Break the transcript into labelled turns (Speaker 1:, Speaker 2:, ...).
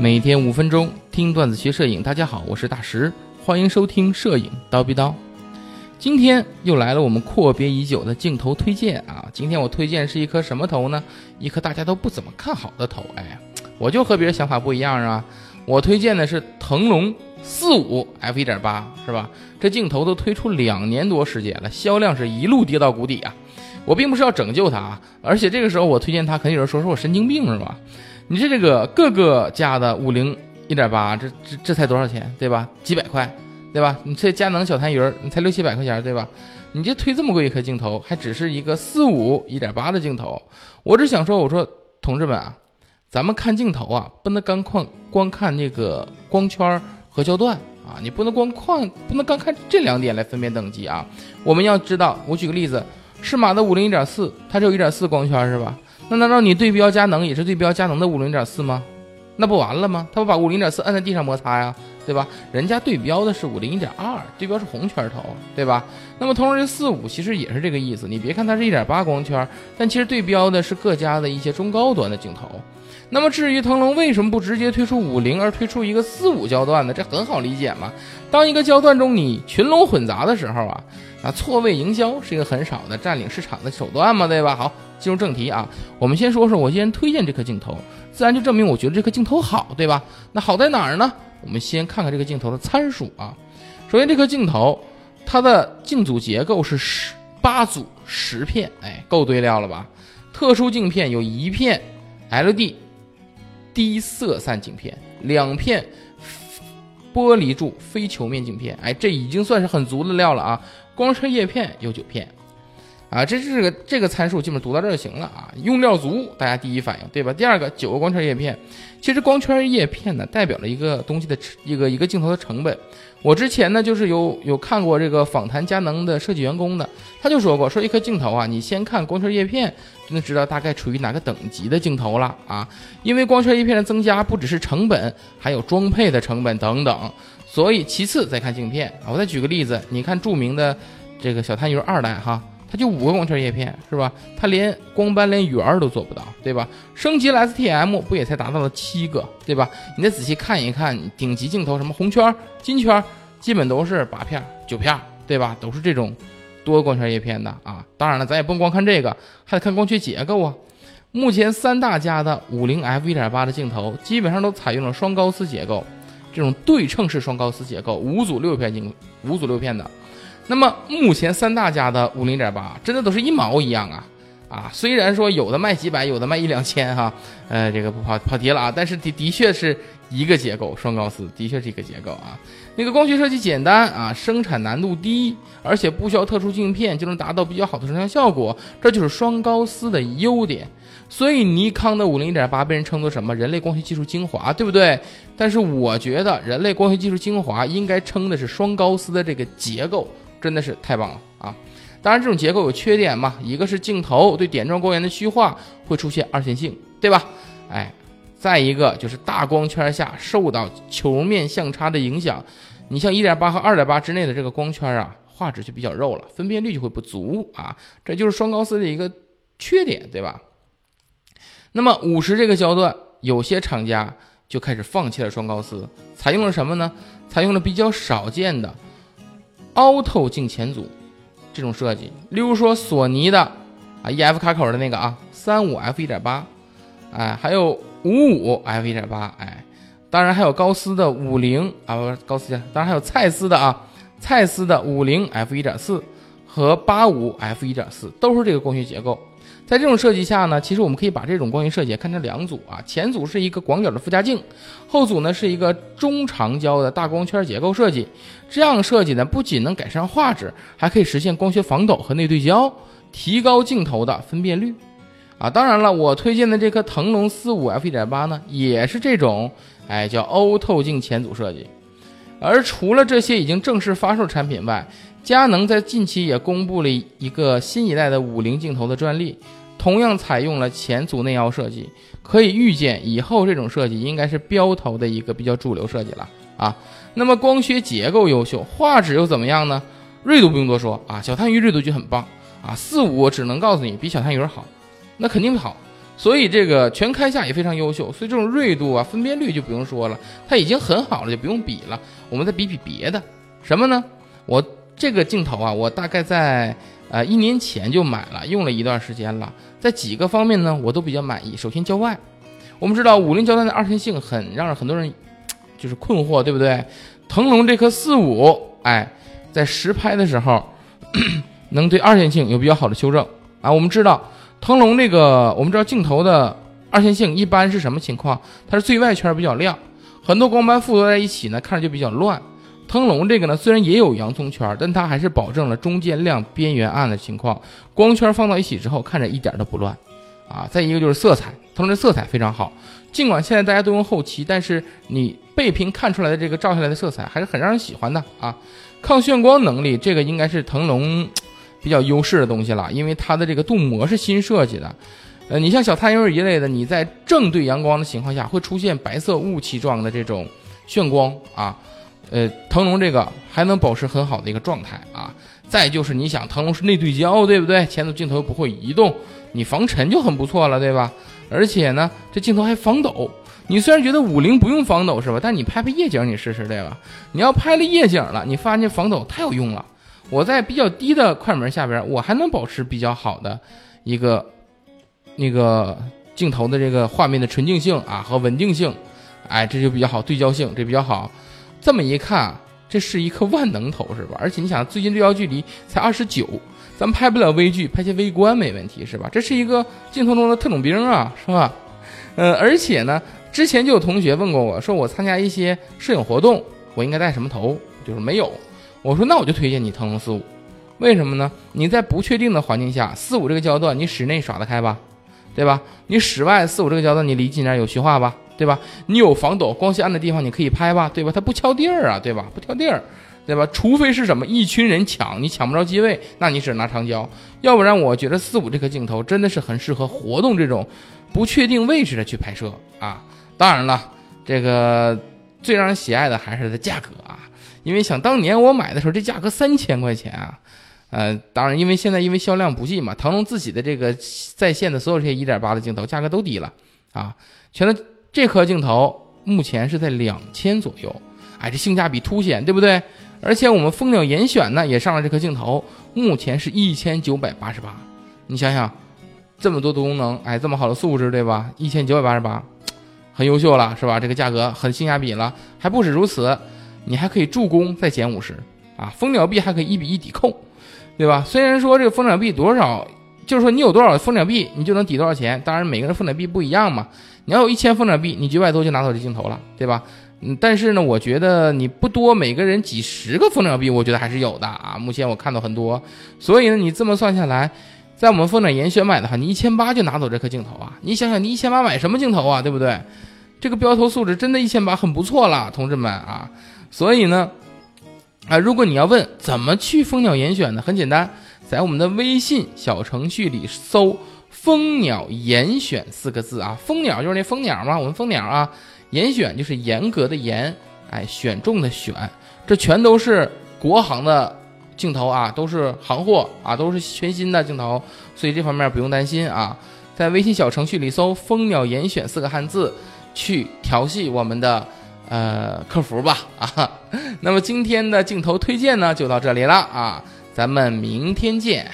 Speaker 1: 每天五分钟听段子学摄影，大家好，我是大石，欢迎收听摄影刀逼刀。今天又来了我们阔别已久的镜头推荐啊！今天我推荐是一颗什么头呢？一颗大家都不怎么看好的头。哎，我就和别人想法不一样啊！我推荐的是腾龙四五 f 一点八，是吧？这镜头都推出两年多时间了，销量是一路跌到谷底啊！我并不是要拯救它啊，而且这个时候我推荐它，肯定有人说说我神经病是吧？你这这个各个家的五零一点八，这这这才多少钱，对吧？几百块。对吧？你这佳能小痰盂儿，你才六七百块钱，对吧？你这推这么贵一颗镜头，还只是一个四五一点八的镜头。我只想说，我说同志们啊，咱们看镜头啊，不能光看光看那个光圈和焦段啊，你不能光看，不能光看这两点来分辨等级啊。我们要知道，我举个例子，适马的五零一点四，它只有一点四光圈是吧？那难道你对标佳能也是对标佳能的五零点四吗？那不完了吗？他不把五零点四摁在地上摩擦呀？对吧？人家对标的是五零一点二，对标是红圈头，对吧？那么同时这四五其实也是这个意思。你别看它是一点八光圈，但其实对标的是各家的一些中高端的镜头。那么至于腾龙为什么不直接推出五零，而推出一个四五焦段呢？这很好理解嘛。当一个焦段中你群龙混杂的时候啊，啊错位营销是一个很少的占领市场的手段嘛，对吧？好，进入正题啊，我们先说说我先推荐这颗镜头，自然就证明我觉得这颗镜头好，对吧？那好在哪儿呢？我们先看看这个镜头的参数啊。首先，这颗镜头它的镜组结构是十八组十片，哎，够堆料了吧？特殊镜片有一片 LD 低色散镜片，两片玻璃柱非球面镜片，哎，这已经算是很足的料了啊。光车叶片有九片。啊，这是个这个参数，基本读到这就行了啊。用料足，大家第一反应对吧？第二个，九个光圈叶片，其实光圈叶片呢，代表了一个东西的一个一个镜头的成本。我之前呢，就是有有看过这个访谈佳能的设计员工的，他就说过，说一颗镜头啊，你先看光圈叶片，就能知道大概处于哪个等级的镜头了啊。因为光圈叶片的增加，不只是成本，还有装配的成本等等。所以其次再看镜片啊。我再举个例子，你看著名的这个小探鱼二代哈。它就五个光圈叶片是吧？它连光斑连圆儿都做不到，对吧？升级了 STM 不也才达到了七个，对吧？你再仔细看一看顶级镜头，什么红圈、金圈，基本都是八片、九片，对吧？都是这种多光圈叶片的啊。当然了，咱也不能光看这个，还得看光学结构啊。目前三大家的五零 f 一点八的镜头，基本上都采用了双高斯结构，这种对称式双高斯结构，五组六片镜，五组六片的。那么目前三大家的五零点八真的都是一毛一样啊啊！虽然说有的卖几百，有的卖一两千哈，呃，这个不跑跑题了啊，但是的的确是一个结构，双高斯的确是一个结构啊。那个光学设计简单啊，生产难度低，而且不需要特殊镜片就能达到比较好的成像效果，这就是双高斯的优点。所以尼康的五零点八被人称作什么？人类光学技术精华，对不对？但是我觉得人类光学技术精华应该称的是双高斯的这个结构。真的是太棒了啊！当然，这种结构有缺点嘛，一个是镜头对点状光源的虚化会出现二线性，对吧？哎，再一个就是大光圈下受到球面相差的影响，你像一点八和二点八之内的这个光圈啊，画质就比较肉了，分辨率就会不足啊，这就是双高斯的一个缺点，对吧？那么五十这个焦段，有些厂家就开始放弃了双高斯，采用了什么呢？采用了比较少见的。凹透镜前组这种设计，例如说索尼的啊 E F 卡口的那个啊三五 F 一点八，哎，还有五五 F 一点八，哎，当然还有高斯的五零啊，不是高斯当然还有蔡司的啊，蔡司的五零 F 一点四和八五 F 一点四都是这个光学结构。在这种设计下呢，其实我们可以把这种光学设计看成两组啊，前组是一个广角的附加镜，后组呢是一个中长焦的大光圈结构设计。这样设计呢，不仅能改善画质，还可以实现光学防抖和内对焦，提高镜头的分辨率。啊，当然了，我推荐的这颗腾龙四五 f 一点八呢，也是这种，哎，叫凹透镜前组设计。而除了这些已经正式发售产品外，佳能在近期也公布了一个新一代的五零镜头的专利。同样采用了前组内凹设计，可以预见以后这种设计应该是标头的一个比较主流设计了啊。那么光学结构优秀，画质又怎么样呢？锐度不用多说啊，小探鱼锐度就很棒啊。四五只能告诉你比小探鱼好，那肯定好。所以这个全开下也非常优秀。所以这种锐度啊、分辨率就不用说了，它已经很好了，就不用比了。我们再比比别的，什么呢？我这个镜头啊，我大概在呃一年前就买了，用了一段时间了，在几个方面呢，我都比较满意。首先焦外，我们知道五菱焦段的二线性很让很多人就是困惑，对不对？腾龙这颗四五，哎，在实拍的时候。能对二线性有比较好的修正啊！我们知道腾龙这个，我们知道镜头的二线性一般是什么情况？它是最外圈比较亮，很多光斑附着在一起呢，看着就比较乱。腾龙这个呢，虽然也有洋葱圈，但它还是保证了中间亮、边缘暗的情况，光圈放到一起之后，看着一点都不乱啊！再一个就是色彩，腾龙的色彩非常好，尽管现在大家都用后期，但是你背屏看出来的这个照下来的色彩还是很让人喜欢的啊！抗眩光能力，这个应该是腾龙。比较优势的东西了，因为它的这个镀膜是新设计的。呃，你像小太阳一类的，你在正对阳光的情况下会出现白色雾气状的这种眩光啊。呃，腾龙这个还能保持很好的一个状态啊。再就是你想，腾龙是内对焦，对不对？前组镜头不会移动，你防尘就很不错了，对吧？而且呢，这镜头还防抖。你虽然觉得五菱不用防抖是吧？但你拍拍夜景，你试试对吧？你要拍了夜景了，你发现防抖太有用了。我在比较低的快门下边，我还能保持比较好的一个那个镜头的这个画面的纯净性啊和稳定性，哎，这就比较好，对焦性这比较好。这么一看，这是一颗万能头是吧？而且你想，最近对焦距离才二十九，咱拍不了微距，拍些微观没问题是吧？这是一个镜头中的特种兵啊，是吧？呃，而且呢，之前就有同学问过我说，我参加一些摄影活动，我应该带什么头？就是没有。我说那我就推荐你腾龙四五，为什么呢？你在不确定的环境下，四五这个焦段你室内耍得开吧，对吧？你室外四五这个焦段你离近点有虚化吧，对吧？你有防抖、光线暗的地方你可以拍吧，对吧？它不挑地儿啊，对吧？不挑地儿，对吧？除非是什么一群人抢，你抢不着机位，那你只能拿长焦，要不然我觉得四五这颗镜头真的是很适合活动这种不确定位置的去拍摄啊。当然了，这个最让人喜爱的还是它价格啊。因为想当年我买的时候，这价格三千块钱啊，呃，当然，因为现在因为销量不济嘛，腾龙自己的这个在线的所有这些一点八的镜头价格都低了啊，全都这颗镜头目前是在两千左右，哎，这性价比凸显，对不对？而且我们蜂鸟严选呢也上了这颗镜头，目前是一千九百八十八，你想想，这么多的功能，哎，这么好的素质，对吧？一千九百八十八，很优秀了，是吧？这个价格很性价比了，还不止如此。你还可以助攻再减五十啊，蜂鸟币还可以一比一抵扣，对吧？虽然说这个蜂鸟币多少，就是说你有多少蜂鸟币，你就能抵多少钱。当然每个人蜂鸟币不一样嘛。你要有一千蜂鸟币，你九百多就拿走这镜头了，对吧？嗯，但是呢，我觉得你不多，每个人几十个蜂鸟币，我觉得还是有的啊。目前我看到很多，所以呢，你这么算下来，在我们蜂鸟严选买的话，你一千八就拿走这颗镜头啊。你想想，你一千八买什么镜头啊？对不对？这个标头素质真的一千八很不错了，同志们啊。所以呢，啊，如果你要问怎么去蜂鸟严选呢？很简单，在我们的微信小程序里搜“蜂鸟严选”四个字啊，蜂鸟就是那蜂鸟嘛，我们蜂鸟啊，严选就是严格的严，哎，选中的选，这全都是国行的镜头啊，都是行货啊，都是全新的镜头，所以这方面不用担心啊。在微信小程序里搜“蜂鸟严选”四个汉字，去调戏我们的。呃，客服吧啊，那么今天的镜头推荐呢就到这里了啊，咱们明天见。